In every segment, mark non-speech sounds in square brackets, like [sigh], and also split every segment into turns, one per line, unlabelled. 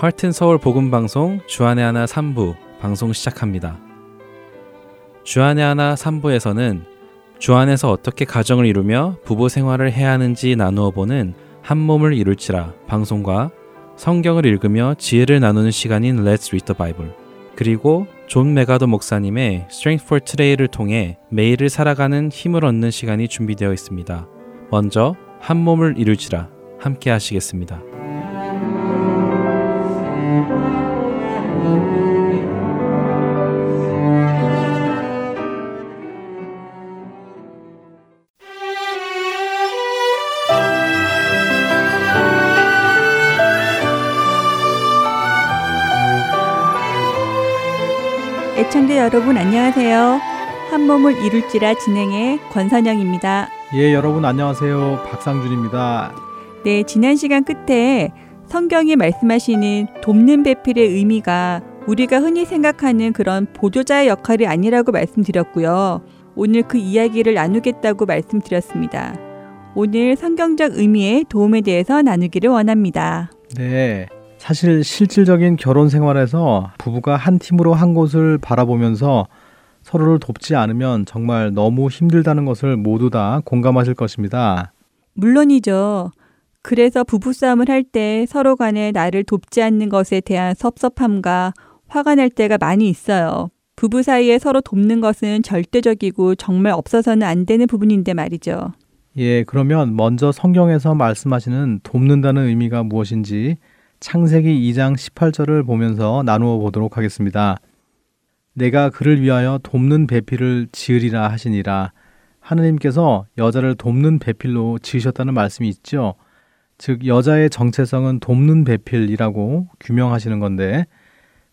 하트앤서울 복음 방송 주안의 하나 3부 방송 시작합니다. 주안의 하나 3부에서는 주안에서 어떻게 가정을 이루며 부부 생활을 해야 하는지 나누어 보는 한 몸을 이룰지라 방송과 성경을 읽으며 지혜를 나누는 시간인 Let's Read the Bible 그리고 존 맥아더 목사님의 Strength for Today를 통해 매일을 살아가는 힘을 얻는 시간이 준비되어 있습니다. 먼저 한 몸을 이룰지라 함께 하시겠습니다.
애청자 여러분 안녕하세요. 한 몸을 이룰지라 진행의 권선영입니다.
예, 여러분 안녕하세요. 박상준입니다.
네, 지난 시간 끝에 성경이 말씀하시는 돕는 배필의 의미가 우리가 흔히 생각하는 그런 보조자의 역할이 아니라고 말씀드렸고요. 오늘 그 이야기를 나누겠다고 말씀드렸습니다. 오늘 성경적 의미의 도움에 대해서 나누기를 원합니다.
네. 사실 실질적인 결혼 생활에서 부부가 한 팀으로 한 곳을 바라보면서 서로를 돕지 않으면 정말 너무 힘들다는 것을 모두 다 공감하실 것입니다.
물론이죠. 그래서 부부싸움을 할 때 서로 간에 나를 돕지 않는 것에 대한 섭섭함과 화가 날 때가 많이 있어요. 부부 사이에 서로 돕는 것은 절대적이고 정말 없어서는 안 되는 부분인데 말이죠.
예, 그러면 먼저 성경에서 말씀하시는 돕는다는 의미가 무엇인지 창세기 2장 18절을 보면서 나누어 보도록 하겠습니다. 내가 그를 위하여 돕는 배필을 지으리라 하시니라. 하느님께서 여자를 돕는 배필로 지으셨다는 말씀이 있죠. 즉 여자의 정체성은 돕는 배필이라고 규명하시는 건데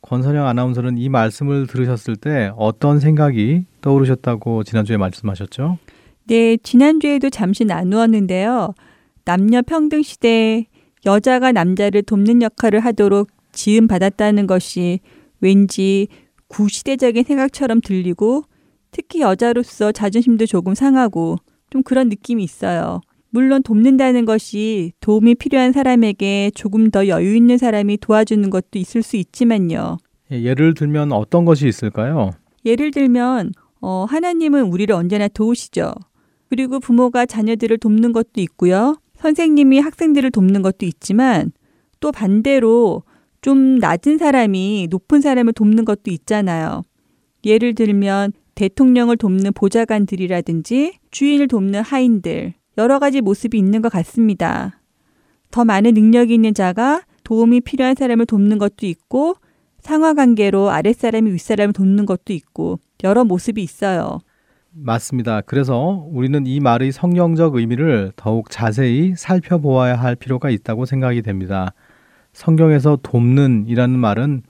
권선영 아나운서는 이 말씀을 들으셨을 때 어떤 생각이 떠오르셨다고 지난주에 말씀하셨죠?
네, 지난주에도 잠시 나누었는데요. 남녀 평등 시대에 여자가 남자를 돕는 역할을 하도록 지음 받았다는 것이 왠지 구시대적인 생각처럼 들리고 특히 여자로서 자존심도 조금 상하고 좀 그런 느낌이 있어요. 물론 돕는다는 것이 도움이 필요한 사람에게 조금 더 여유 있는 사람이 도와주는 것도 있을 수 있지만요.
예, 예를 들면 어떤 것이 있을까요?
예를 들면 어, 하나님은 우리를 언제나 도우시죠. 그리고 부모가 자녀들을 돕는 것도 있고요. 선생님이 학생들을 돕는 것도 있지만 또 반대로 좀 낮은 사람이 높은 사람을 돕는 것도 있잖아요. 예를 들면 대통령을 돕는 보좌관들이라든지 주인을 돕는 하인들, 여러 가지 모습이 있는 것 같습니다. 더 많은 능력이 있는 자가 도움이 필요한 사람을 돕는 것도 있고 상하 관계로 아랫사람이 윗사람을 돕는 것도 있고 여러 모습이 있어요.
맞습니다. 그래서 우리는 이 말의 성경적 의미를 더욱 자세히 살펴보아야 할 필요가 있다고 생각이 됩니다. 성경에서 돕는 이라는 말은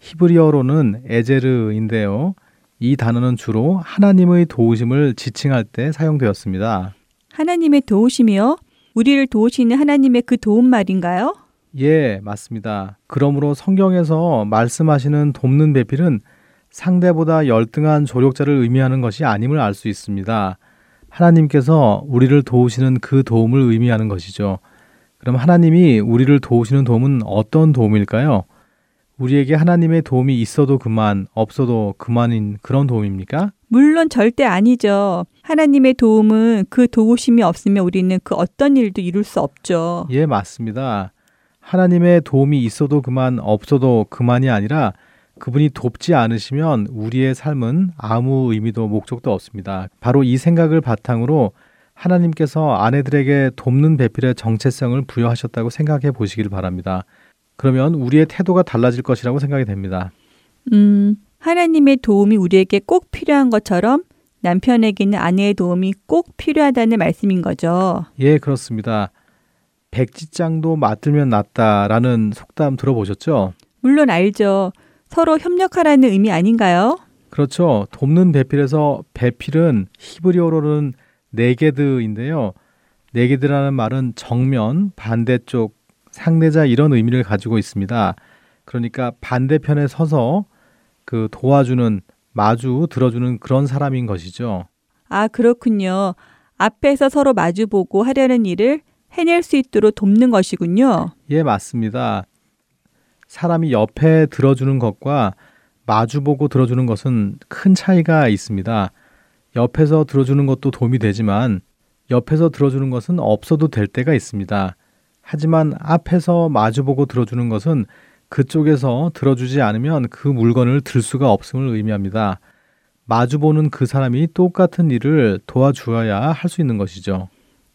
히브리어로는 에제르인데요. 이 단어는 주로 하나님의 도우심을 지칭할 때 사용되었습니다.
하나님의 도우심이요? 우리를 도우시는 하나님의 그 도움 말인가요?
예, 맞습니다. 그러므로 성경에서 말씀하시는 돕는 배필은 상대보다 열등한 조력자를 의미하는 것이 아님을 알 수 있습니다. 하나님께서 우리를 도우시는 그 도움을 의미하는 것이죠. 그럼 하나님이 우리를 도우시는 도움은 어떤 도움일까요? 우리에게 하나님의 도움이 있어도 그만, 없어도 그만인 그런 도움입니까?
물론 절대 아니죠. 하나님의 도움은 그 도우심이 없으면 우리는 그 어떤 일도 이룰 수 없죠.
예, 맞습니다. 하나님의 도움이 있어도 그만, 없어도 그만이 아니라 그분이 돕지 않으시면 우리의 삶은 아무 의미도 목적도 없습니다. 바로 이 생각을 바탕으로 하나님께서 아내들에게 돕는 배필의 정체성을 부여하셨다고 생각해 보시길 바랍니다. 그러면 우리의 태도가 달라질 것이라고 생각이 됩니다.
음, 하나님의 도움이 우리에게 꼭 필요한 것처럼 남편에게는 아내의 도움이 꼭 필요하다는 말씀인 거죠.
예, 그렇습니다. 백지장도 맞들면 낫다라는 속담 들어보셨죠?
물론 알죠. 서로 협력하라는 의미 아닌가요?
그렇죠. 돕는 배필에서 배필은 히브리어로는 네게드인데요. 네게드라는 말은 정면, 반대쪽, 상대자 이런 의미를 가지고 있습니다. 그러니까 반대편에 서서 그 도와주는 마주 들어주는 그런 사람인 것이죠.
아, 그렇군요. 앞에서 서로 마주보고 하려는 일을 해낼 수 있도록 돕는 것이군요.
예, 맞습니다. 사람이 옆에 들어주는 것과 마주보고 들어주는 것은 큰 차이가 있습니다. 옆에서 들어주는 것도 도움이 되지만 옆에서 들어주는 것은 없어도 될 때가 있습니다. 하지만 앞에서 마주보고 들어주는 것은 그쪽에서 들어주지 않으면 그 물건을 들 수가 없음을 의미합니다. 마주보는 그 사람이 똑같은 일을 도와주어야 할 수 있는 것이죠.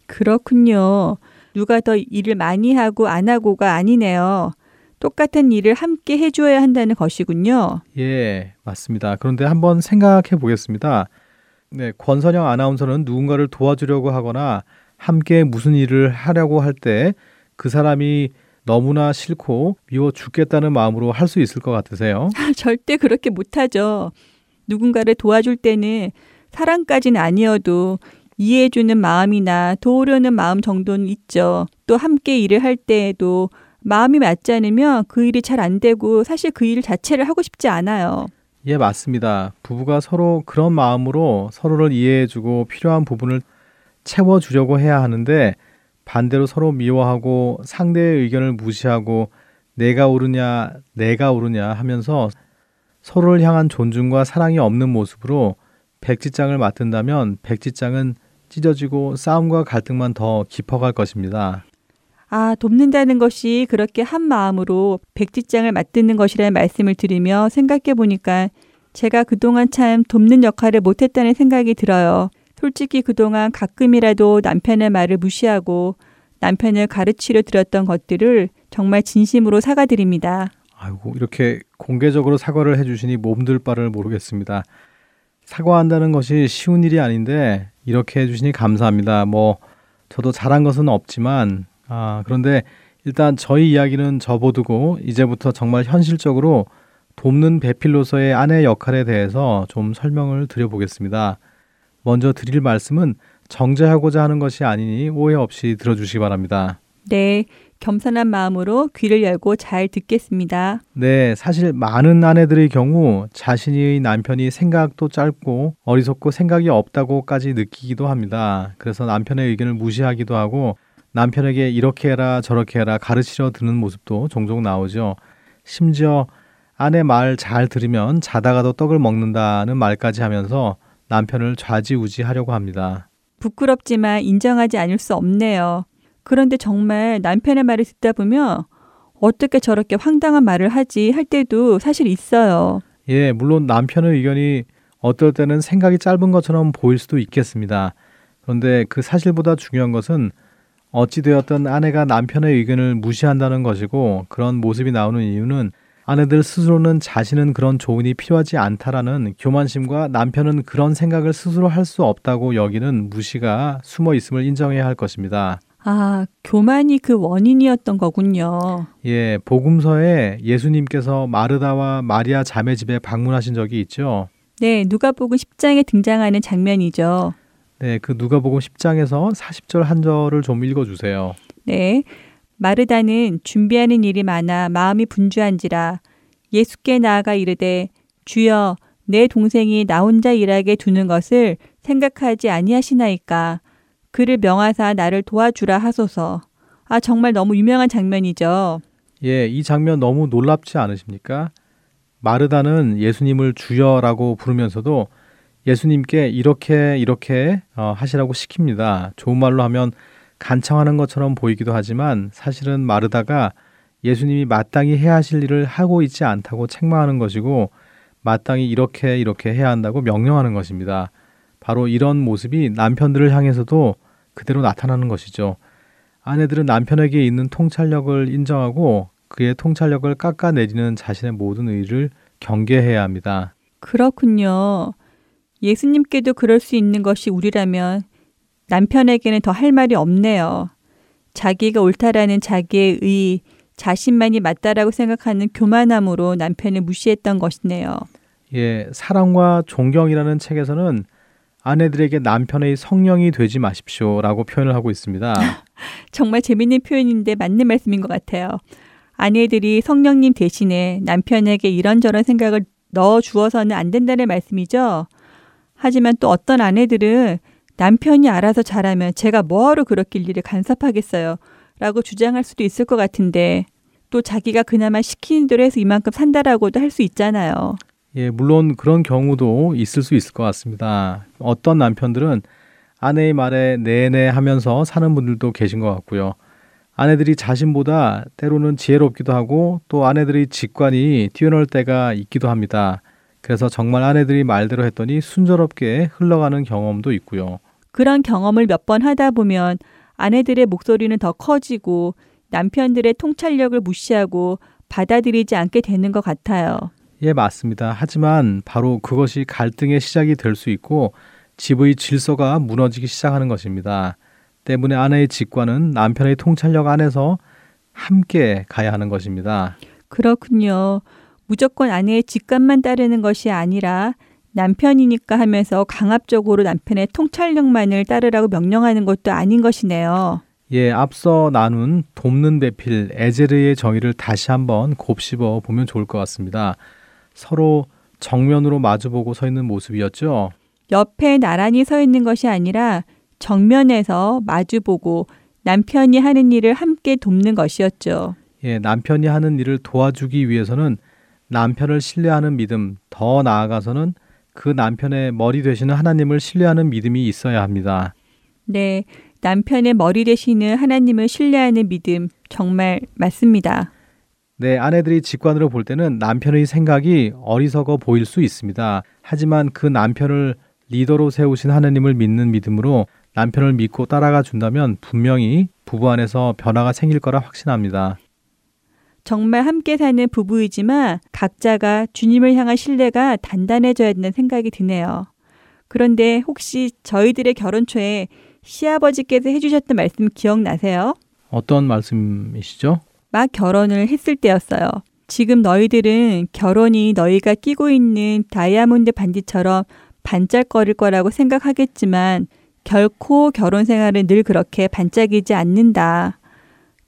그렇군요. 누가 더 일을 많이 하고 안 하고가 아니네요. 똑같은 일을 함께 해주어야 한다는 것이군요.
예, 맞습니다. 그런데 한번 생각해 보겠습니다. 네, 권선영 아나운서는 누군가를 도와주려고 하거나 함께 무슨 일을 하려고 할 때 그 사람이 너무나 싫고 미워 죽겠다는 마음으로 할 수 있을 것 같으세요? [laughs]
절대 그렇게 못하죠. 누군가를 도와줄 때는 사랑까지는 아니어도 이해해주는 마음이나 도우려는 마음 정도는 있죠. 또 함께 일을 할 때에도 마음이 맞지 않으면 그 일이 잘 안 되고 사실 그 일 자체를 하고 싶지 않아요.
예, 맞습니다. 부부가 서로 그런 마음으로 서로를 이해해주고 필요한 부분을 채워주려고 해야 하는데 반대로 서로 미워하고 상대의 의견을 무시하고 내가 옳으냐, 내가 옳으냐 하면서 서로를 향한 존중과 사랑이 없는 모습으로 백지장을 맡은다면 백지장은 찢어지고 싸움과 갈등만 더 깊어갈 것입니다.
아, 돕는다는 것이 그렇게 한 마음으로 백지장을 맞드는 것이라는 말씀을 드리며 생각해 보니까 제가 그동안 참 돕는 역할을 못했다는 생각이 들어요. 솔직히 그동안 가끔이라도 남편의 말을 무시하고 남편을 가르치려 들었던 것들을 정말 진심으로 사과드립니다.
아이고, 이렇게 공개적으로 사과를 해주시니 몸둘 바를 모르겠습니다. 사과한다는 것이 쉬운 일이 아닌데 이렇게 해주시니 감사합니다. 뭐 저도 잘한 것은 없지만 아 그런데 일단 저희 이야기는 접어두고 이제부터 정말 현실적으로 돕는 배필로서의 아내 역할에 대해서 좀 설명을 드려보겠습니다. 먼저 드릴 말씀은 정죄하고자 하는 것이 아니니 오해 없이 들어주시기 바랍니다.
네, 겸손한 마음으로 귀를 열고 잘 듣겠습니다.
네, 사실 많은 아내들의 경우 자신의 남편이 생각도 짧고 어리석고 생각이 없다고까지 느끼기도 합니다. 그래서 남편의 의견을 무시하기도 하고 남편에게 이렇게 해라 저렇게 해라 가르치려 드는 모습도 종종 나오죠. 심지어 아내 말 잘 들으면 자다가도 떡을 먹는다는 말까지 하면서 남편을 좌지우지 하려고 합니다.
부끄럽지만 인정하지 않을 수 없네요. 그런데 정말 남편의 말을 듣다 보면 어떻게 저렇게 황당한 말을 하지 할 때도 사실 있어요.
예, 물론 남편의 의견이 어떨 때는 생각이 짧은 것처럼 보일 수도 있겠습니다. 그런데 그 사실보다 중요한 것은 어찌되었던 아내가 남편의 의견을 무시한다는 것이고 그런 모습이 나오는 이유는 아내들 스스로는 자신은 그런 조언이 필요하지 않다라는 교만심과 남편은 그런 생각을 스스로 할 수 없다고 여기는 무시가 숨어 있음을 인정해야 할 것입니다.
아, 교만이 그 원인이었던 거군요.
예, 복음서에 예수님께서 마르다와 마리아 자매 집에 방문하신 적이 있죠.
네, 누가복음 10장에 등장하는 장면이죠.
네, 그 누가복음 10장에서 40절 한 절을 좀 읽어 주세요.
네. 마르다는 준비하는 일이 많아 마음이 분주한지라 예수께 나아가 이르되 주여 내 동생이 나 혼자 일하게 두는 것을 생각하지 아니하시나이까 그를 명하사 나를 도와주라 하소서. 아 정말 너무 유명한 장면이죠.
예, 이 장면 너무 놀랍지 않으십니까? 마르다는 예수님을 주여라고 부르면서도 예수님께 이렇게 이렇게 어, 하시라고 시킵니다. 좋은 말로 하면 간청하는 것처럼 보이기도 하지만 사실은 마르다가 예수님이 마땅히 해야 하실 일을 하고 있지 않다고 책망하는 것이고 마땅히 이렇게 이렇게 해야 한다고 명령하는 것입니다. 바로 이런 모습이 남편들을 향해서도 그대로 나타나는 것이죠. 아내들은 남편에게 있는 통찰력을 인정하고 그의 통찰력을 깎아내리는 자신의 모든 의를 경계해야 합니다.
그렇군요. 예수님께도 그럴 수 있는 것이 우리라면 남편에게는 더 할 말이 없네요. 자기가 옳다라는 자기의 의, 자신만이 맞다라고 생각하는 교만함으로 남편을 무시했던 것이네요.
예, 사랑과 존경이라는 책에서는 아내들에게 남편의 성령이 되지 마십시오라고 표현을 하고 있습니다. [laughs]
정말 재밌는 표현인데 맞는 말씀인 것 같아요. 아내들이 성령님 대신에 남편에게 이런저런 생각을 넣어 주어서는 안 된다는 말씀이죠. 하지만 또 어떤 아내들은 남편이 알아서 잘하면 제가 뭐하러 그렇게 일일이 간섭하겠어요. 라고 주장할 수도 있을 것 같은데 또 자기가 그나마 시키는 대로 해서 이만큼 산다라고도 할 수 있잖아요.
예, 물론 그런 경우도 있을 수 있을 것 같습니다. 어떤 남편들은 아내의 말에 네네 하면서 사는 분들도 계신 것 같고요. 아내들이 자신보다 때로는 지혜롭기도 하고 또 아내들의 직관이 뛰어날 때가 있기도 합니다. 그래서 정말 아내들이 말대로 했더니 순조롭게 흘러가는 경험도 있고요.
그런 경험을 몇 번 하다 보면 아내들의 목소리는 더 커지고 남편들의 통찰력을 무시하고 받아들이지 않게 되는 것 같아요.
예, 맞습니다. 하지만 바로 그것이 갈등의 시작이 될 수 있고 집의 질서가 무너지기 시작하는 것입니다. 때문에 아내의 직관은 남편의 통찰력 안에서 함께 가야 하는 것입니다.
그렇군요. 무조건 아내의 직관만 따르는 것이 아니라 남편이니까 하면서 강압적으로 남편의 통찰력만을 따르라고 명령하는 것도 아닌 것이네요.
예, 앞서 나눈 돕는 대필 에제르의 정의를 다시 한번 곱씹어 보면 좋을 것 같습니다. 서로 정면으로 마주보고 서 있는 모습이었죠.
옆에 나란히 서 있는 것이 아니라 정면에서 마주보고 남편이 하는 일을 함께 돕는 것이었죠.
예, 남편이 하는 일을 도와주기 위해서는 남편을 신뢰하는 믿음, 더 나아가서는 그 남편의 머리 되시는 하나님을 신뢰하는 믿음이 있어야 합니다.
네, 남편의 머리 되시는 하나님을 신뢰하는 믿음 정말 맞습니다.
네, 아내들이 직관으로 볼 때는 남편의 생각이 어리석어 보일 수 있습니다. 하지만 그 남편을 리더로 세우신 하나님을 믿는 믿음으로 남편을 믿고 따라가 준다면 분명히 부부 안에서 변화가 생길 거라 확신합니다.
정말 함께 사는 부부이지만 각자가 주님을 향한 신뢰가 단단해져야 된다는 생각이 드네요. 그런데 혹시 저희들의 결혼 초에 시아버지께서 해주셨던 말씀 기억나세요?
어떤 말씀이시죠?
막 결혼을 했을 때였어요. 지금 너희들은 결혼이 너희가 끼고 있는 다이아몬드 반지처럼 반짝거릴 거라고 생각하겠지만 결코 결혼 생활은 늘 그렇게 반짝이지 않는다.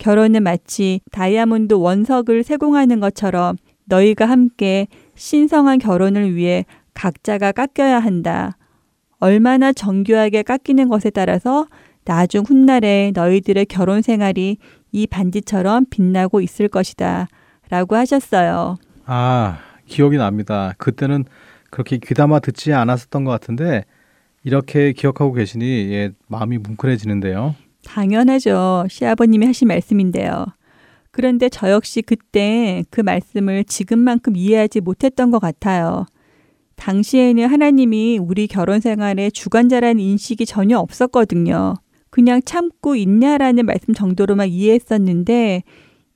결혼은 마치 다이아몬드 원석을 세공하는 것처럼 너희가 함께 신성한 결혼을 위해 각자가 깎여야 한다. 얼마나 정교하게 깎이는 것에 따라서 나중 훗날에 너희들의 결혼 생활이 이 반지처럼 빛나고 있을 것이다. 라고 하셨어요.
아, 기억이 납니다. 그때는 그렇게 귀담아 듣지 않았었던 것 같은데 이렇게 기억하고 계시니 예, 마음이 뭉클해지는데요.
당연하죠. 시아버님이 하신 말씀인데요. 그런데 저 역시 그때 그 말씀을 지금만큼 이해하지 못했던 것 같아요. 당시에는 하나님이 우리 결혼 생활의 주관자라는 인식이 전혀 없었거든요. 그냥 참고 있냐라는 말씀 정도로만 이해했었는데,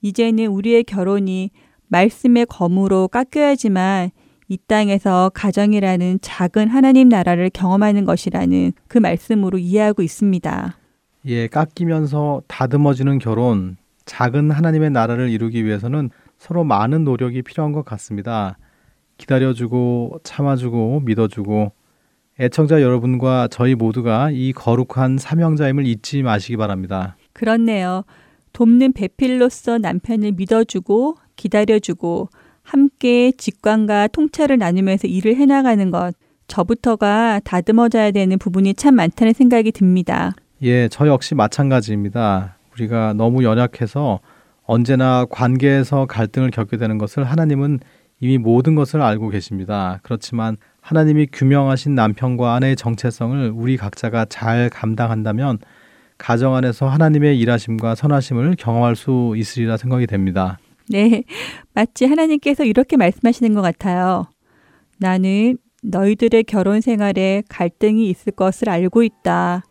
이제는 우리의 결혼이 말씀의 검으로 깎여야지만 이 땅에서 가정이라는 작은 하나님 나라를 경험하는 것이라는 그 말씀으로 이해하고 있습니다.
예, 깎이면서 다듬어지는 결혼, 작은 하나님의 나라를 이루기 위해서는 서로 많은 노력이 필요한 것 같습니다. 기다려주고 참아주고 믿어주고 애청자 여러분과 저희 모두가 이 거룩한 사명자임을 잊지 마시기 바랍니다.
그렇네요. 돕는 배필로서 남편을 믿어주고 기다려주고 함께 직관과 통찰을 나누면서 일을 해나가는 것. 저부터가 다듬어져야 되는 부분이 참 많다는 생각이 듭니다.
예, 저 역시 마찬가지입니다. 우리가 너무 연약해서 언제나 관계에서 갈등을 겪게 되는 것을 하나님은 이미 모든 것을 알고 계십니다. 그렇지만 하나님이 규명하신 남편과 아내의 정체성을 우리 각자가 잘 감당한다면 가정 안에서 하나님의 일하심과 선하심을 경험할 수 있으리라 생각이 됩니다.
네. 마치 하나님께서 이렇게 말씀하시는 것 같아요. 나는 너희들의 결혼 생활에 갈등이 있을 것을 알고 있다.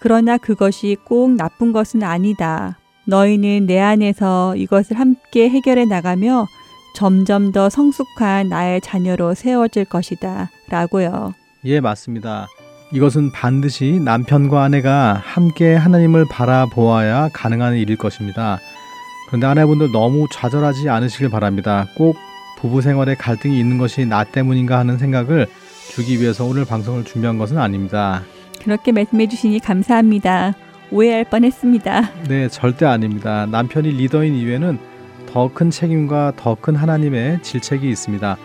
그러나 그것이 꼭 나쁜 것은 아니다. 너희는 내 안에서 이것을 함께 해결해 나가며 점점 더 성숙한 나의 자녀로 세워질 것이다. 라고요.
예, 맞습니다. 이것은 반드시 남편과 아내가 함께 하나님을 바라보아야 가능한 일일 것입니다. 그런데 아내분들 너무 좌절하지 않으시길 바랍니다. 꼭 부부 생활에 갈등이 있는 것이 나 때문인가 하는 생각을 주기 위해서 오늘 방송을 준비한 것은 아닙니다.
그렇게 말씀해 주시니 감사합니다. 오해할 뻔했습니다.
네, 절대 아닙니다. 남편이 리더인 이유에는 더 큰 책임과 더 큰 하나님의 질책이 있습니다.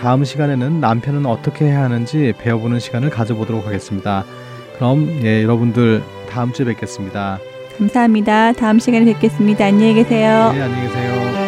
다음 시간에는 남편은 어떻게 해야 하는지 배워보는 시간을 가져보도록 하겠습니다.
그럼 예, 여러분들 다음 주에 뵙겠습니다.
감사합니다. 다음 시간에 뵙겠습니다. 안녕히 계세요.
네, 안녕히 계세요.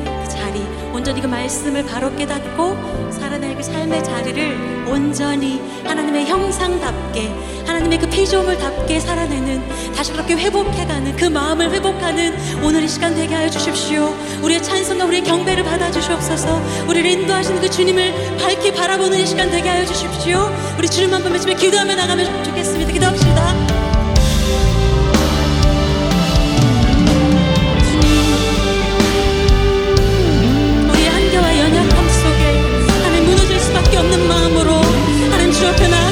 다리.
온전히 그 말씀을 바로 깨닫고 살아낼 그 삶의 자리를 온전히 하나님의 형상답게 하나님의 그 피조물답게 살아내는 다시 그렇게 회복해가는 그 마음을 회복하는 오늘 이 시간 되게 하여 주십시오. 우리의 찬송과 우리의 경배를 받아주시옵소서. 우리를 인도하시는 그 주님을 밝히 바라보는 이 시간 되게 하여 주십시오. 우리 주님 한 번 외치며 기도하며 나가면 좋겠습니다. 기도합시다 없는 마음으로 하나님 주 앞에 나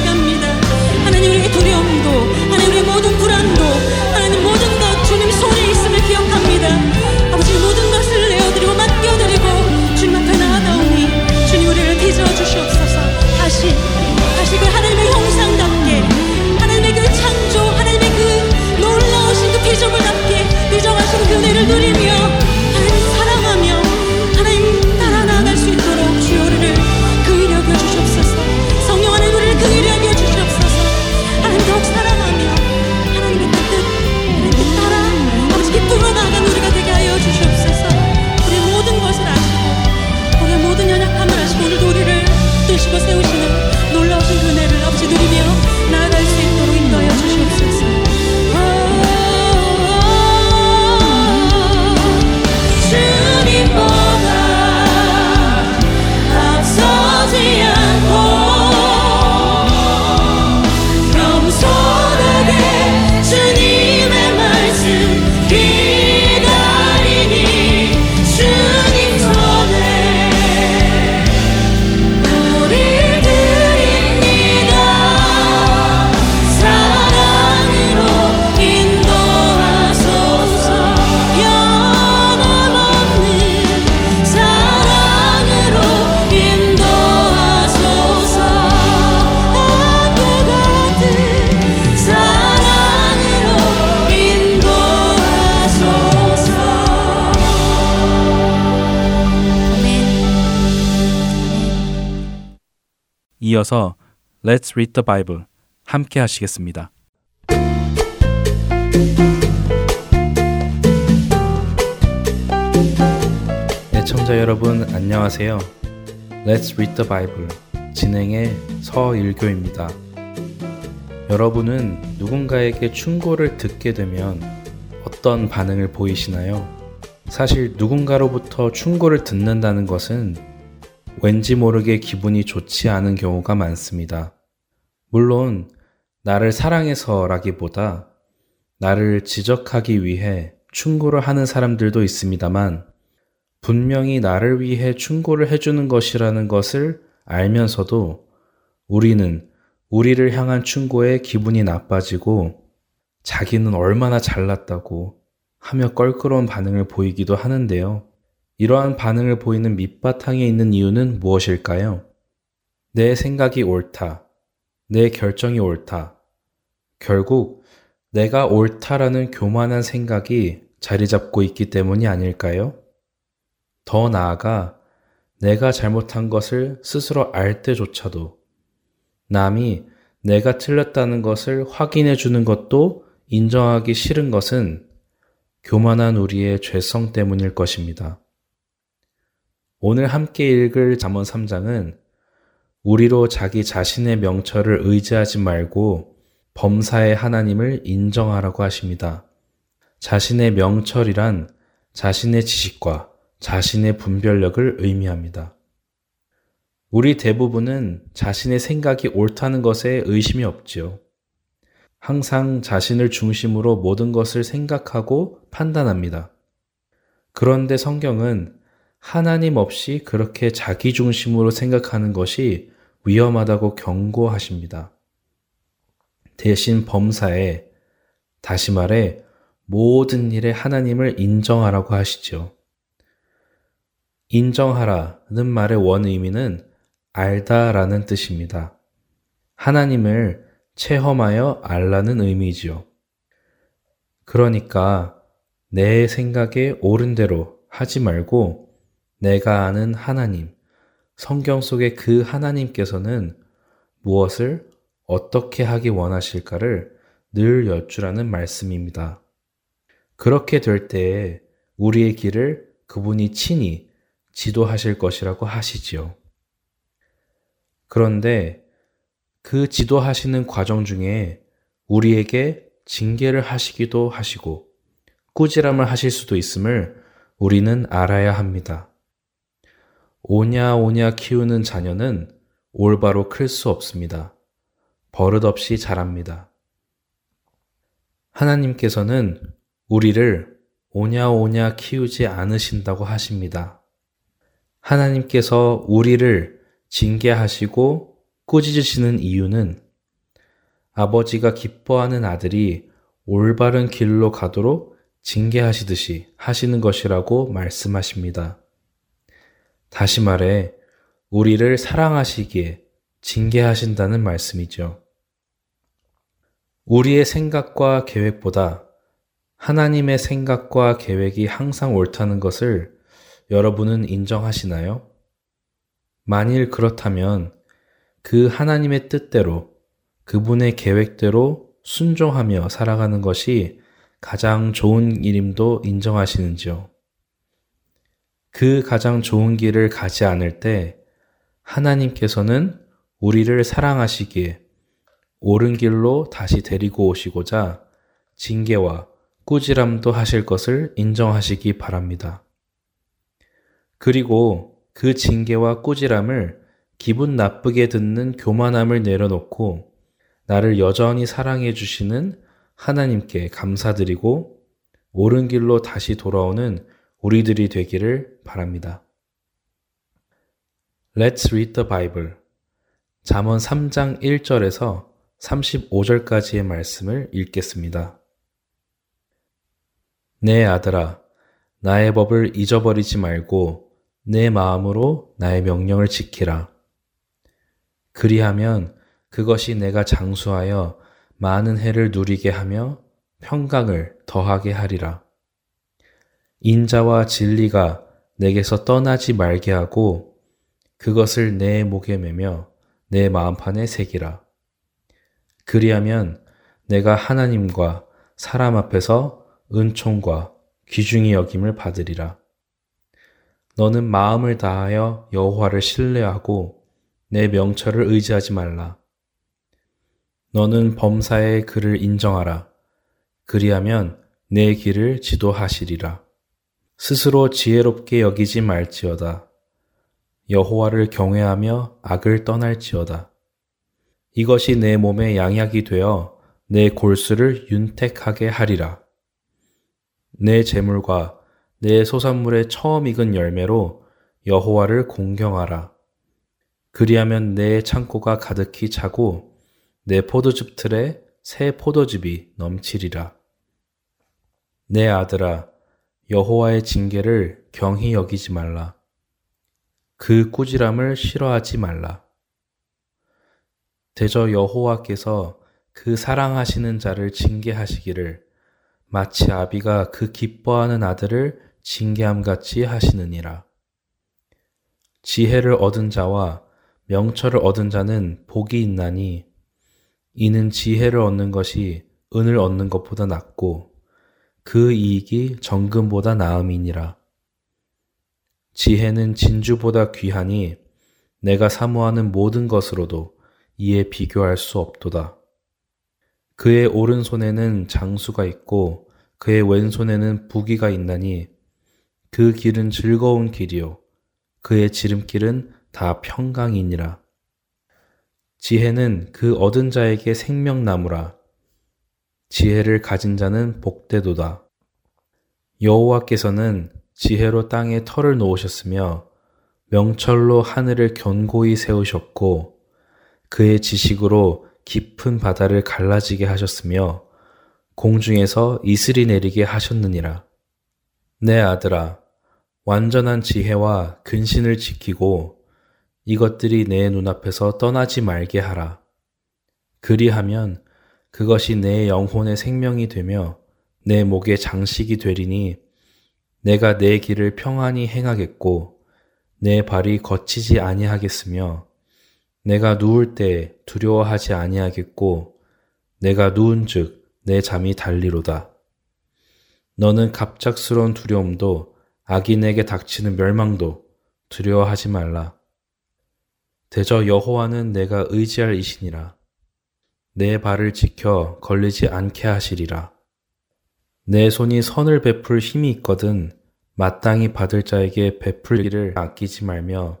이어서 Let's Read the Bible 함께 하시겠습니다. 애청자 여러분 안녕하세요. Let's Read the Bible 진행의 서일교입니다. 여러분은 누군가에게 충고를 듣게 되면 어떤 반응을 보이시나요? 사실 누군가로부터 충고를 듣는다는 것은 왠지 모르게 기분이 좋지 않은 경우가 많습니다. 물론, 나를 사랑해서라기보다 나를 지적하기 위해 충고를 하는 사람들도 있습니다만, 분명히 나를 위해 충고를 해주는 것이라는 것을 알면서도 우리는 우리를 향한 충고에 기분이 나빠지고 자기는 얼마나 잘났다고 하며 껄끄러운 반응을 보이기도 하는데요. 이러한 반응을 보이는 밑바탕에 있는 이유는 무엇일까요? 내 생각이 옳다. 내 결정이 옳다. 결국 내가 옳다라는 교만한 생각이 자리 잡고 있기 때문이 아닐까요? 더 나아가 내가 잘못한 것을 스스로 알 때조차도 남이 내가 틀렸다는 것을 확인해 주는 것도 인정하기 싫은 것은 교만한 우리의 죄성 때문일 것입니다. 오늘 함께 읽을 잠언 3장은 우리로 자기 자신의 명철을 의지하지 말고 범사의 하나님을 인정하라고 하십니다. 자신의 명철이란 자신의 지식과 자신의 분별력을 의미합니다. 우리 대부분은 자신의 생각이 옳다는 것에 의심이 없지요. 항상 자신을 중심으로 모든 것을 생각하고 판단합니다. 그런데 성경은 하나님 없이 그렇게 자기 중심으로 생각하는 것이 위험하다고 경고하십니다. 대신 범사에, 다시 말해, 모든 일에 하나님을 인정하라고 하시죠. 인정하라는 말의 원 의미는 알다라는 뜻입니다. 하나님을 체험하여 알라는 의미지요. 그러니까 내 생각에 옳은 대로 하지 말고 내가 아는 하나님, 성경 속의 그 하나님께서는 무엇을 어떻게 하기 원하실까를 늘 여쭈라는 말씀입니다. 그렇게 될 때에 우리의 길을 그분이 친히 지도하실 것이라고 하시지요. 그런데 그 지도하시는 과정 중에 우리에게 징계를 하시기도 하시고 꾸지람을 하실 수도 있음을 우리는 알아야 합니다. 오냐 오냐 키우는 자녀는 올바로 클 수 없습니다. 버릇없이 자랍니다. 하나님께서는 우리를 오냐오냐 키우지 않으신다고 하십니다. 하나님께서 우리를 징계하시고 꾸짖으시는 이유는 아버지가 기뻐하는 아들이 올바른 길로 가도록 징계하시듯이 하시는 것이라고 말씀하십니다. 다시 말해, 우리를 사랑하시기에 징계하신다는 말씀이죠. 우리의 생각과 계획보다 하나님의 생각과 계획이 항상 옳다는 것을 여러분은 인정하시나요? 만일 그렇다면 그 하나님의 뜻대로 그분의 계획대로 순종하며 살아가는 것이 가장 좋은 일임도 인정하시는지요? 그 가장 좋은 길을 가지 않을 때 하나님께서는 우리를 사랑하시기에 옳은 길로 다시 데리고 오시고자 징계와 꾸지람도 하실 것을 인정하시기 바랍니다. 그리고 그 징계와 꾸지람을 기분 나쁘게 듣는 교만함을 내려놓고 나를 여전히 사랑해 주시는 하나님께 감사드리고 옳은 길로 다시 돌아오는 우리들이 되기를 바랍니다. Let's read the Bible. 잠언 3장 1절에서 35절까지의 말씀을 읽겠습니다. 내 아들아, 나의 법을 잊어버리지 말고 내 마음으로 나의 명령을 지키라. 그리하면 그것이 내가 장수하여 많은 해를 누리게 하며 평강을 더하게 하리라. 인자와 진리가 내게서 떠나지 말게 하고 그것을 내 목에 매며 내 마음판에 새기라. 그리하면 내가 하나님과 사람 앞에서 은총과 귀중히 여김을 받으리라. 너는 마음을 다하여 여호와를 신뢰하고 내 명철을 의지하지 말라. 너는 범사의 그를 인정하라. 그리하면 내 길을 지도하시리라. 스스로 지혜롭게 여기지 말지어다. 여호와를 경외하며 악을 떠날지어다. 이것이 내 몸의 양약이 되어 내 골수를 윤택하게 하리라. 내 재물과 내 소산물의 처음 익은 열매로 여호와를 공경하라. 그리하면 내 창고가 가득히 차고 내 포도즙 틀에 새 포도즙이 넘치리라. 내 아들아, 여호와의 징계를 경히 여기지 말라. 그 꾸지람을 싫어하지 말라. 대저 여호와께서 그 사랑하시는 자를 징계하시기를 마치 아비가 그 기뻐하는 아들을 징계함 같이 하시느니라. 지혜를 얻은 자와 명철을 얻은 자는 복이 있나니 이는 지혜를 얻는 것이 은을 얻는 것보다 낫고 그 이익이 정금보다 나음이니라. 지혜는 진주보다 귀하니 내가 사모하는 모든 것으로도 이에 비교할 수 없도다. 그의 오른손에는 장수가 있고 그의 왼손에는 부기가 있나니 그 길은 즐거운 길이요 그의 지름길은 다 평강이니라. 지혜는 그 얻은 자에게 생명나무라. 지혜를 가진 자는 복되도다. 여호와께서는 지혜로 땅에 털을 놓으셨으며 명철로 하늘을 견고히 세우셨고 그의 지식으로 깊은 바다를 갈라지게 하셨으며 공중에서 이슬이 내리게 하셨느니라. 내 아들아, 완전한 지혜와 근신을 지키고 이것들이 내 눈앞에서 떠나지 말게 하라. 그리하면 그것이 내 영혼의 생명이 되며 내 목의 장식이 되리니 내가 내 길을 평안히 행하겠고 내 발이 거치지 아니하겠으며 내가 누울 때 두려워하지 아니하겠고 내가 누운즉 내 잠이 달리로다. 너는 갑작스러운 두려움도 악인에게 닥치는 멸망도 두려워하지 말라. 대저 여호와는 내가 의지할 이신이라. 내 발을 지켜 걸리지 않게 하시리라. 내 손이 선을 베풀 힘이 있거든 마땅히 받을 자에게 베풀기를 아끼지 말며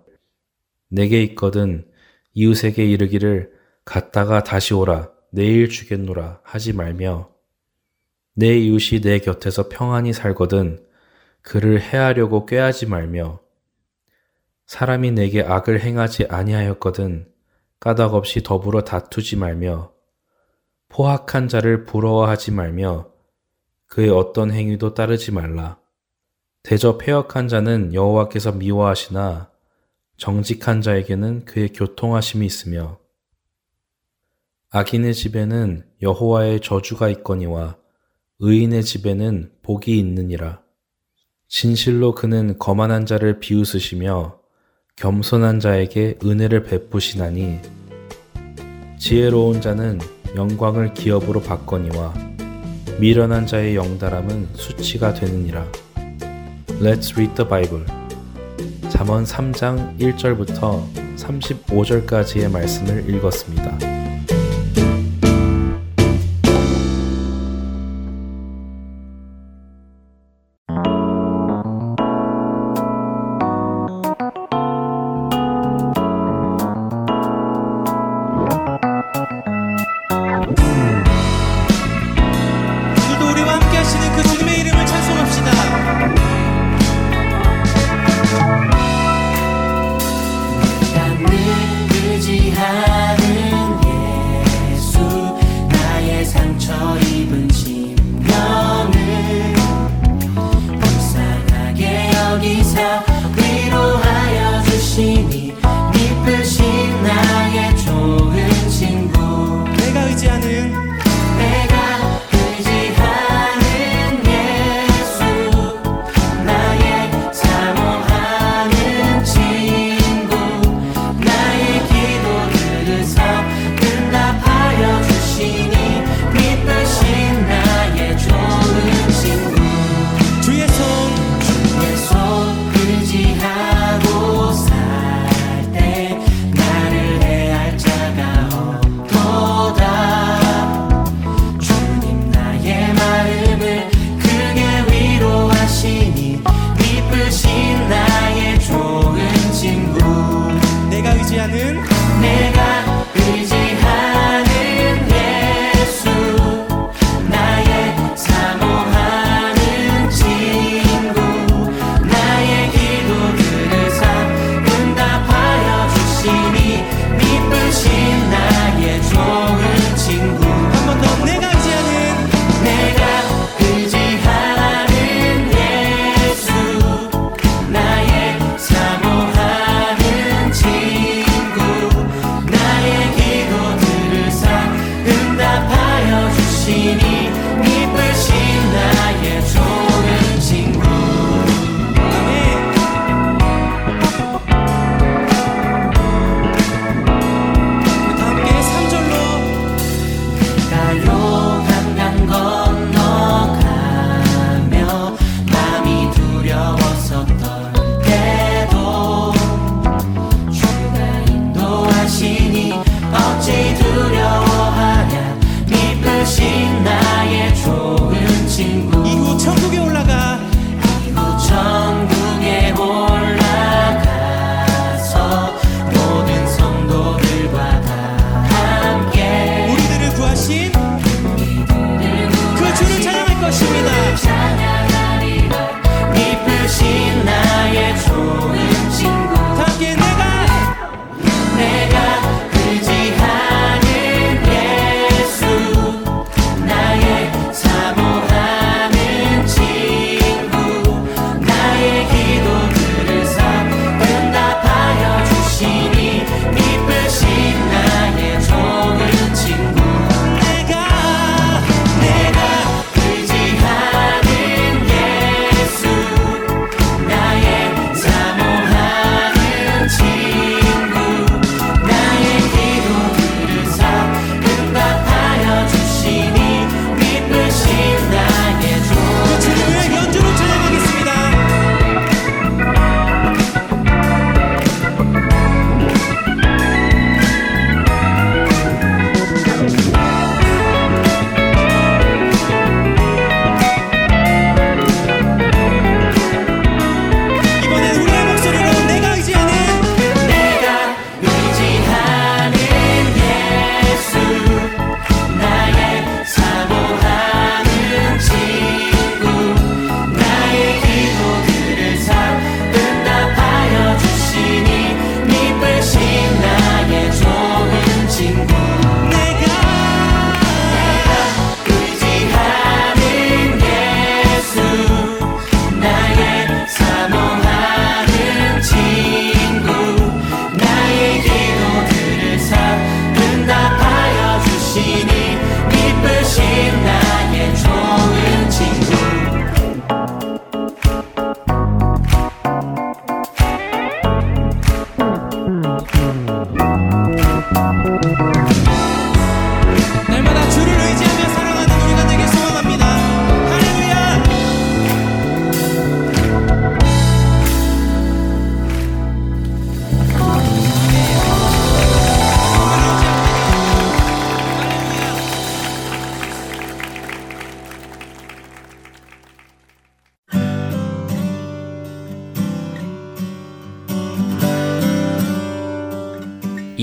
내게 있거든 이웃에게 이르기를 갔다가 다시 오라 내일 주겠노라 하지 말며 내 이웃이 내 곁에서 평안히 살거든 그를 해하려고 꾀하지 말며 사람이 내게 악을 행하지 아니하였거든 까닭 없이 더불어 다투지 말며 포악한 자를 부러워하지 말며 그의 어떤 행위도 따르지 말라. 대저 폐역한 자는 여호와께서 미워하시나 정직한 자에게는 그의 교통하심이 있으며 악인의 집에는 여호와의 저주가 있거니와 의인의 집에는 복이 있느니라. 진실로 그는 거만한 자를 비웃으시며 겸손한 자에게 은혜를 베푸시나니 지혜로운 자는 영광을 기업으로 받거니와 미련한 자의 영달함은 수치가 되느니라. Let's read the Bible. 잠언 3장 1절부터 35절까지의 말씀을 읽었습니다.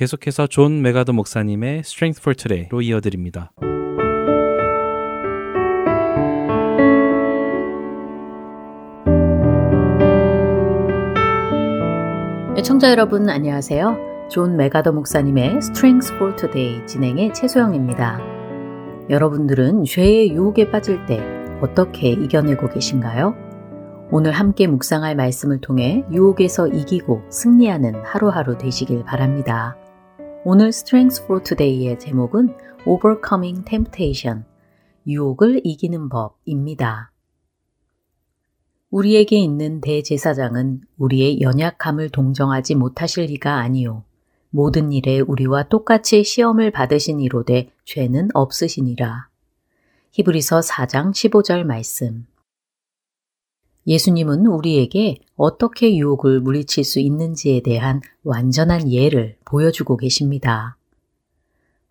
계속해서 존 맥아더 목사님의 Strength for Today로 이어드립니다.
애청자 여러분 안녕하세요. 존 맥아더 목사님의 Strength for Today 진행의 최소영입니다. 여러분들은 죄의 유혹에 빠질 때 어떻게 이겨내고 계신가요? 오늘 함께 묵상할 말씀을 통해 유혹에서 이기고 승리하는 하루하루 되시길 바랍니다. 오늘 Strength for Today의 제목은 Overcoming Temptation, 유혹을 이기는 법입니다. 우리에게 있는 대제사장은 우리의 연약함을 동정하지 못하실 리가 아니요. 모든 일에 우리와 똑같이 시험을 받으신 이로되 죄는 없으시니라. 히브리서 4장 15절 말씀. 예수님은 우리에게 어떻게 유혹을 물리칠 수 있는지에 대한 완전한 예를 보여주고 계십니다.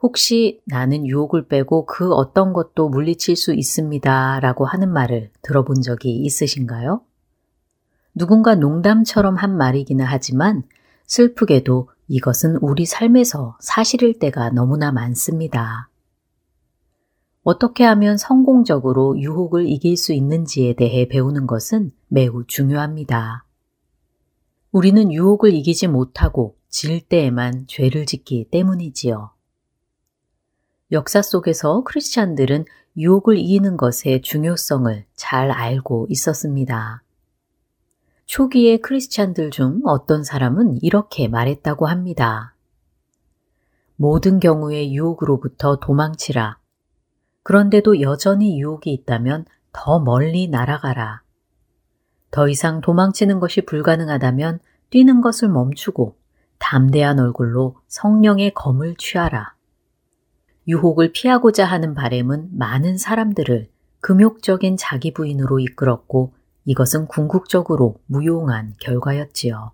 혹시 나는 유혹을 빼고 그 어떤 것도 물리칠 수 있습니다 라고 하는 말을 들어본 적이 있으신가요? 누군가 농담처럼 한 말이기는 하지만 슬프게도 이것은 우리 삶에서 사실일 때가 너무나 많습니다. 어떻게 하면 성공적으로 유혹을 이길 수 있는지에 대해 배우는 것은 매우 중요합니다. 우리는 유혹을 이기지 못하고 질 때에만 죄를 짓기 때문이지요. 역사 속에서 크리스찬들은 유혹을 이기는 것의 중요성을 잘 알고 있었습니다. 초기의 크리스찬들 중 어떤 사람은 이렇게 말했다고 합니다. 모든 경우의 유혹으로부터 도망치라. 그런데도 여전히 유혹이 있다면 더 멀리 날아가라. 더 이상 도망치는 것이 불가능하다면 뛰는 것을 멈추고 담대한 얼굴로 성령의 검을 취하라. 유혹을 피하고자 하는 바램은 많은 사람들을 금욕적인 자기 부인으로 이끌었고 이것은 궁극적으로 무용한 결과였지요.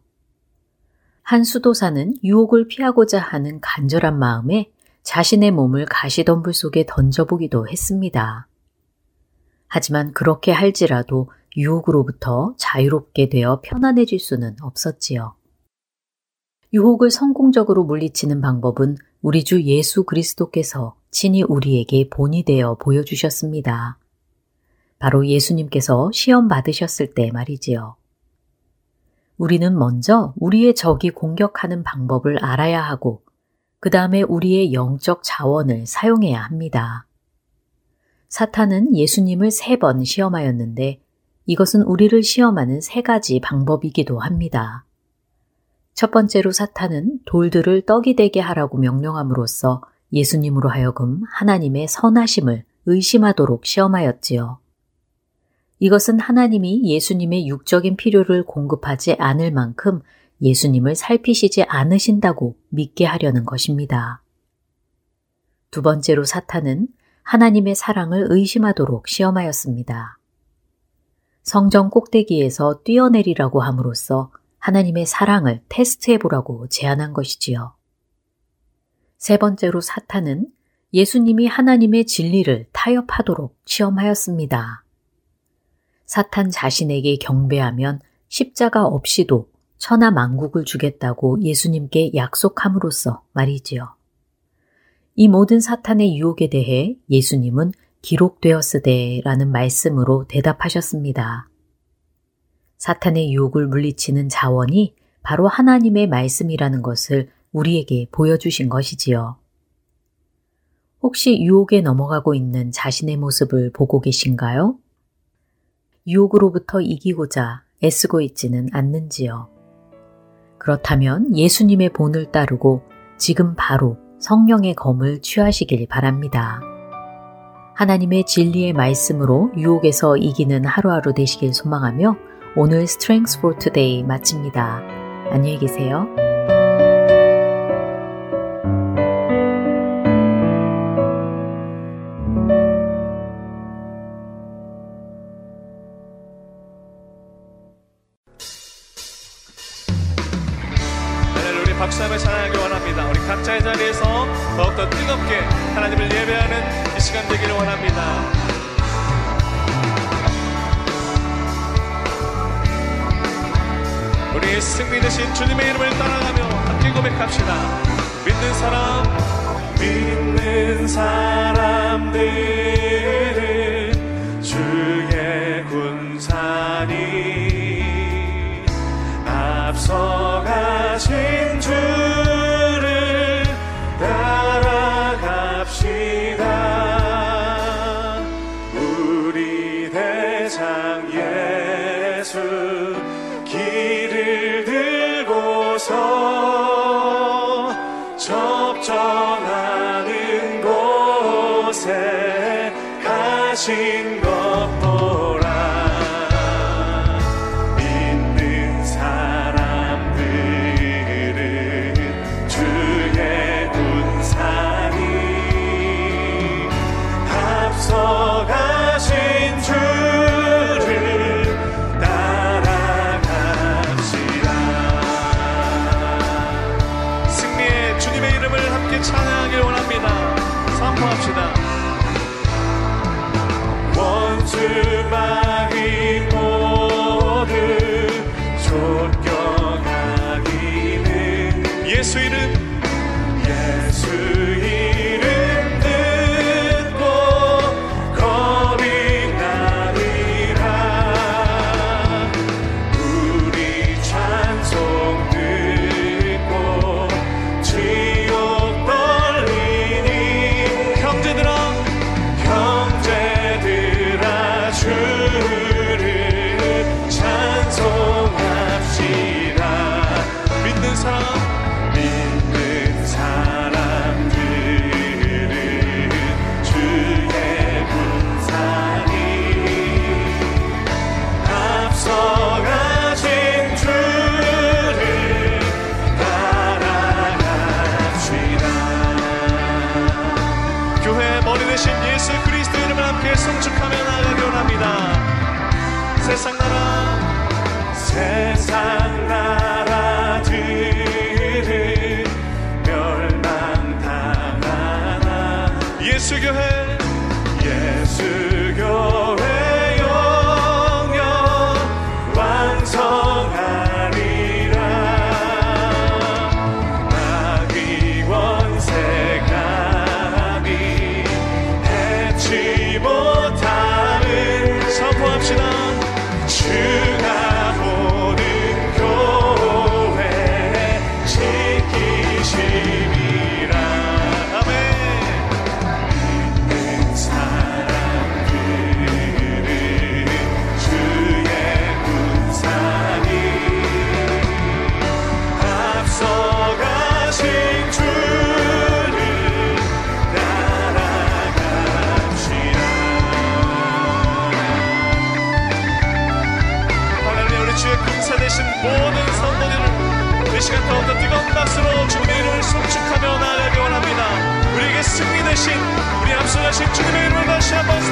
한 수도사는 유혹을 피하고자 하는 간절한 마음에 자신의 몸을 가시덤불 속에 던져보기도 했습니다. 하지만 그렇게 할지라도 유혹으로부터 자유롭게 되어 편안해질 수는 없었지요. 유혹을 성공적으로 물리치는 방법은 우리 주 예수 그리스도께서 친히 우리에게 본이 되어 보여주셨습니다. 바로 예수님께서 시험 받으셨을 때 말이지요. 우리는 먼저 우리의 적이 공격하는 방법을 알아야 하고, 그 다음에 우리의 영적 자원을 사용해야 합니다. 사탄은 예수님을 세 번 시험하였는데, 이것은 우리를 시험하는 세 가지 방법이기도 합니다. 첫 번째로 사탄은 돌들을 떡이 되게 하라고 명령함으로써 예수님으로 하여금 하나님의 선하심을 의심하도록 시험하였지요. 이것은 하나님이 예수님의 육적인 필요를 공급하지 않을 만큼 예수님을 살피시지 않으신다고 믿게 하려는 것입니다. 두 번째로 사탄은 하나님의 사랑을 의심하도록 시험하였습니다. 성정 꼭대기에서 뛰어내리라고 함으로써 하나님의 사랑을 테스트해 보라고 제안한 것이지요. 세 번째로 사탄은 예수님이 하나님의 진리를 타협하도록 시험하였습니다. 사탄 자신에게 경배하면 십자가 없이도 천하 만국을 주겠다고 예수님께 약속함으로써 말이지요. 이 모든 사탄의 유혹에 대해 예수님은 기록되었으되 라는 말씀으로 대답하셨습니다. 사탄의 유혹을 물리치는 자원이 바로 하나님의 말씀이라는 것을 우리에게 보여주신 것이지요. 혹시 유혹에 넘어가고 있는 자신의 모습을 보고 계신가요? 유혹으로부터 이기고자 애쓰고 있지는 않는지요. 그렇다면 예수님의 본을 따르고 지금 바로 성령의 검을 취하시길 바랍니다. 하나님의 진리의 말씀으로 유혹에서 이기는 하루하루 되시길 소망하며 오늘 Strengths for Today 마칩니다. 안녕히 계세요.
따 세상 나라 세상 나라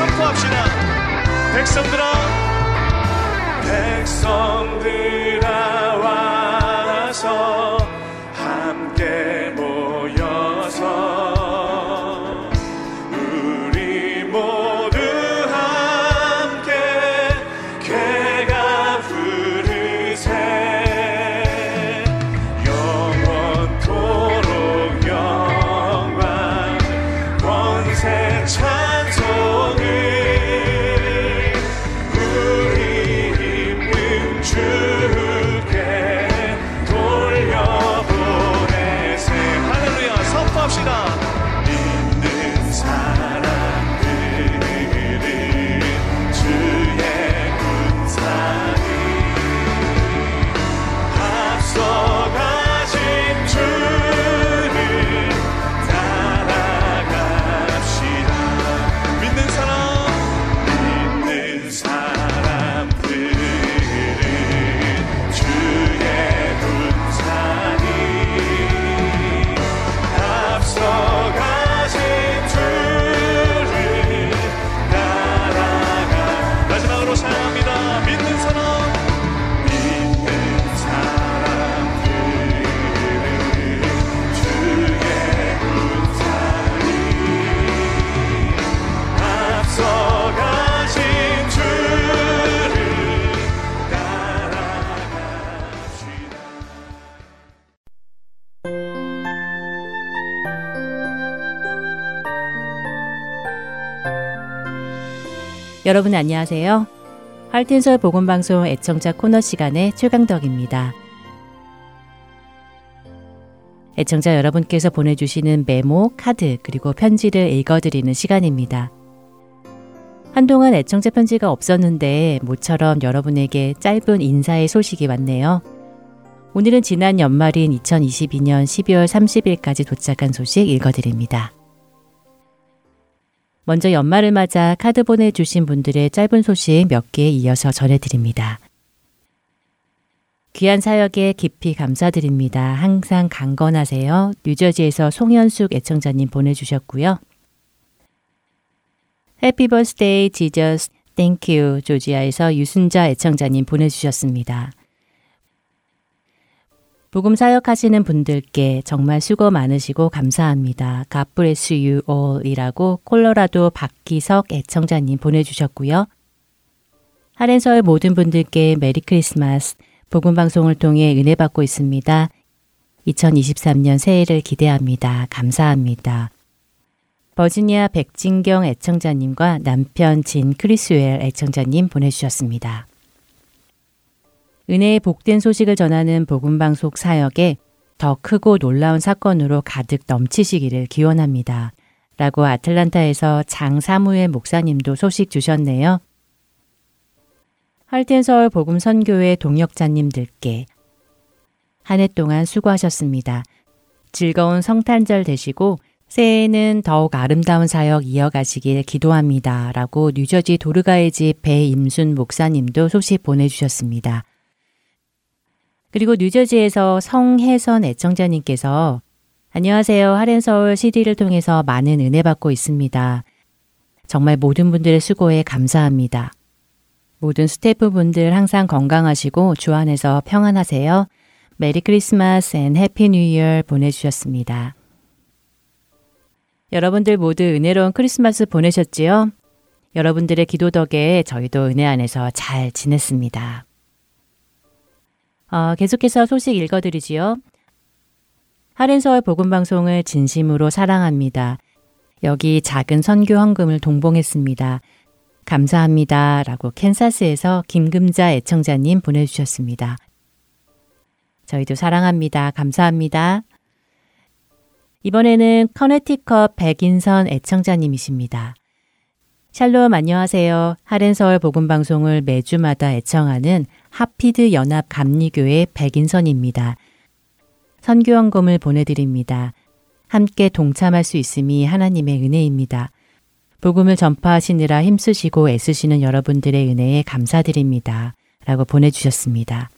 선포합시다. 백성들아. 백성들아 와서 함께 모
여러분 안녕하세요. 할텐설 복음방송 애청자 코너 시간의 최강덕입니다. 애청자 여러분께서 보내주시는 메모, 카드, 그리고 편지를 읽어드리는 시간입니다. 한동안 애청자 편지가 없었는데 모처럼 여러분에게 짧은 인사의 소식이 왔네요. 오늘은 지난 연말인 2022년 12월 30일까지 도착한 소식 읽어드립니다. 먼저 연말을 맞아 카드 보내주신 분들의 짧은 소식 몇 개 이어서 전해드립니다. 귀한 사역에 깊이 감사드립니다. 항상 강건하세요. 뉴저지에서 송현숙 애청자님 보내주셨고요. Happy birthday Jesus thank you 조지아에서 유순자 애청자님 보내주셨습니다. 복음 사역하시는 분들께 정말 수고 많으시고 감사합니다. God bless you all 이라고 콜로라도 박기석 애청자님 보내주셨고요. 하렌서의 모든 분들께 메리 크리스마스 복음 방송을 통해 은혜 받고 있습니다. 2023년 새해를 기대합니다. 감사합니다. 버지니아 백진경 애청자님과 남편 진 크리스웰 애청자님 보내주셨습니다. 은혜의 복된 소식을 전하는 복음방송 사역에 더 크고 놀라운 사건으로 가득 넘치시기를 기원합니다. 라고 아틀란타에서 장사무엘 목사님도 소식 주셨네요. 할텐서울 복음 선교회 동역자님들께 한 해 동안 수고하셨습니다. 즐거운 성탄절 되시고 새해에는 더욱 아름다운 사역 이어가시길 기도합니다. 라고 뉴저지 도르가의 집 배임순 목사님도 소식 보내주셨습니다. 그리고 뉴저지에서 성혜선 애청자님께서 안녕하세요. 하렌서울 CD를 통해서 많은 은혜 받고 있습니다. 정말 모든 분들의 수고에 감사합니다. 모든 스태프분들 항상 건강하시고 주 안에서 평안하세요. Merry Christmas and Happy New Year 보내주셨습니다. 여러분들 모두 은혜로운 크리스마스 보내셨지요? 여러분들의 기도 덕에 저희도 은혜 안에서 잘 지냈습니다. 어, 계속해서 소식 읽어드리지요. 하트앤서울 복음방송을 진심으로 사랑합니다. 여기 작은 선교 헌금을 동봉했습니다. 감사합니다. 라고 캔사스에서 김금자 애청자님 보내주셨습니다. 저희도 사랑합니다. 감사합니다. 이번에는 커네티컷 백인선 애청자님이십니다. 샬롬 안녕하세요. 하렌서울 복음방송을 매주마다 애청하는 하피드 연합 감리교회 백인선입니다. 선교원금을 보내드립니다. 함께 동참할 수 있음이 하나님의 은혜입니다. 복음을 전파하시느라 힘쓰시고 애쓰시는 여러분들의 은혜에 감사드립니다. 라고 보내주셨습니다.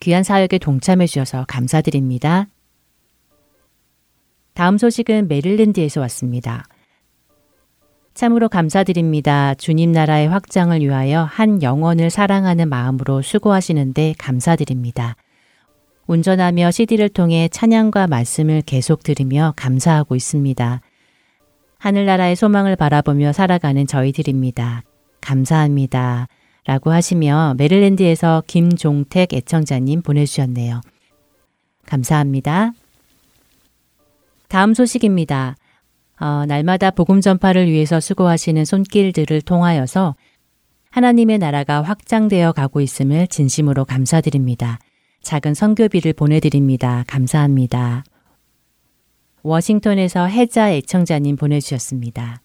귀한 사역에 동참해 주셔서 감사드립니다. 다음 소식은 메릴랜드에서 왔습니다. 참으로 감사드립니다. 주님 나라의 확장을 위하여 한 영혼을 사랑하는 마음으로 수고하시는데 감사드립니다. 운전하며 CD를 통해 찬양과 말씀을 계속 들으며 감사하고 있습니다. 하늘나라의 소망을 바라보며 살아가는 저희들입니다. 감사합니다. 라고 하시며 메릴랜드에서 김종택 애청자님 보내주셨네요. 감사합니다. 다음 소식입니다. 어, 날마다 복음 전파를 위해서 수고하시는 손길들을 통하여서 하나님의 나라가 확장되어 가고 있음을 진심으로 감사드립니다. 작은 선교비를 보내드립니다. 감사합니다. 워싱턴에서 해자 애청자님 보내주셨습니다.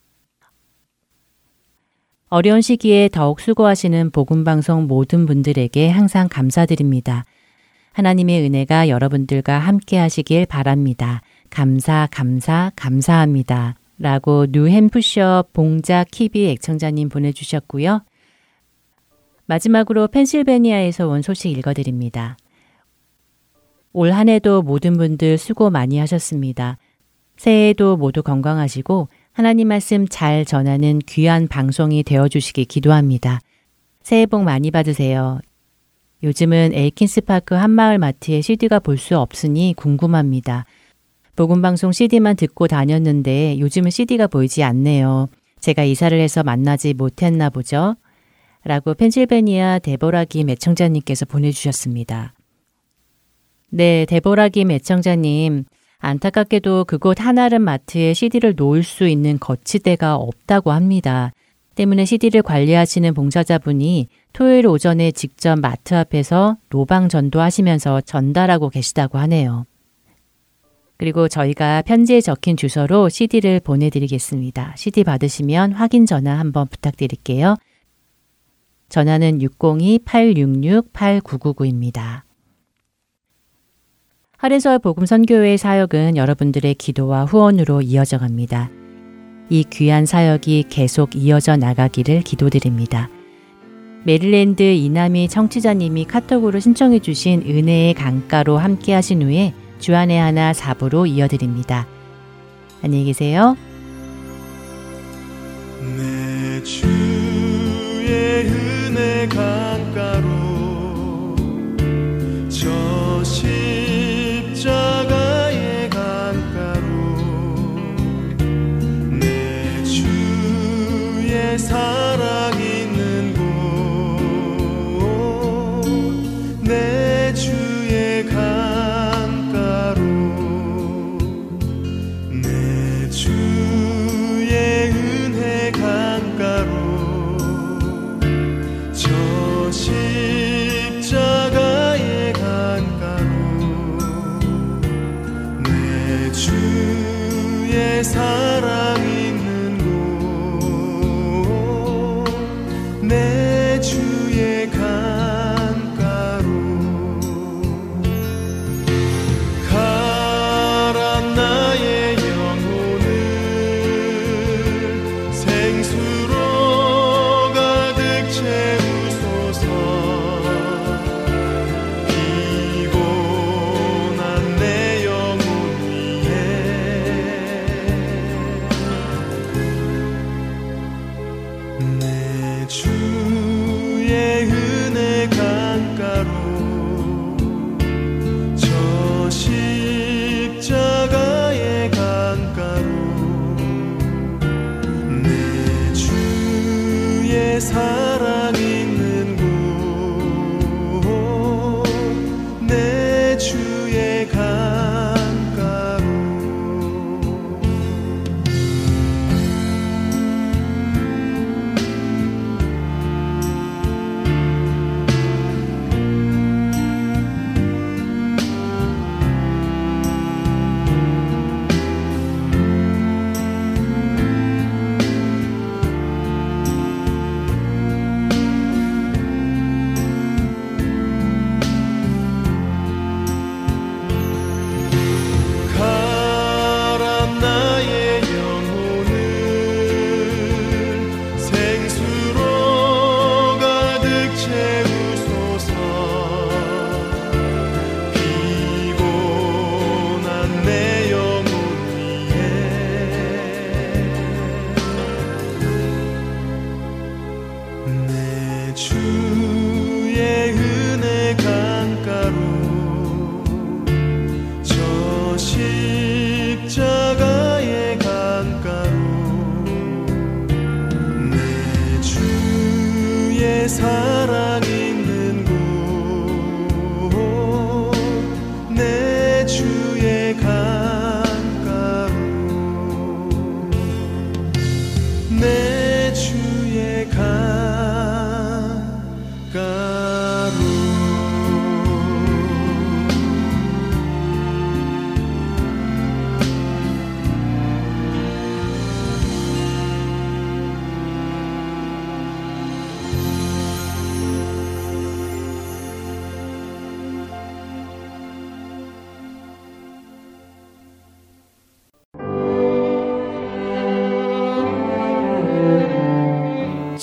어려운 시기에 더욱 수고하시는 복음방송 모든 분들에게 항상 감사드립니다. 하나님의 은혜가 여러분들과 함께 하시길 바랍니다. 감사, 감사, 감사합니다. 라고 뉴햄프셔 봉자 키비 애청자님 보내주셨고요. 마지막으로 펜실베니아에서 온 소식 읽어드립니다. 올 한 해도 모든 분들 수고 많이 하셨습니다. 새해에도 모두 건강하시고 하나님 말씀 잘 전하는 귀한 방송이 되어주시기 기도합니다. 새해 복 많이 받으세요. 요즘은 에이킨스파크 한마을 마트에 CD가 볼 수 없으니 궁금합니다. 복음방송 CD만 듣고 다녔는데 요즘은 CD가 보이지 않네요. 제가 이사를 해서 만나지 못했나 보죠? 라고 펜실베니아 데보라기 매청자님께서 보내주셨습니다. 네, 데보라기 매청자님. 안타깝게도 그곳 하나름 마트에 CD를 놓을 수 있는 거치대가 없다고 합니다. 때문에 CD를 관리하시는 봉사자분이 토요일 오전에 직접 마트 앞에서 로방 전도하시면서 전달하고 계시다고 하네요. 그리고 저희가 편지에 적힌 주소로 CD를 보내드리겠습니다. CD 받으시면 확인 전화 한번 부탁드릴게요. 전화는 602-866-8999입니다. 하린서울 복음 선교회의 사역은 여러분들의 기도와 후원으로 이어져 갑니다. 이 귀한 사역이 계속 이어져 나가기를 기도드립니다. 메릴랜드 이남희 청취자님이 카톡으로 신청해 주신 은혜의 강가로 함께 하신 후에 주안의 하나 4부로 이어드립니다. 안녕히 계세요.
내 주의 은혜 강가로 저 십자가의 강가로 내 주의 사랑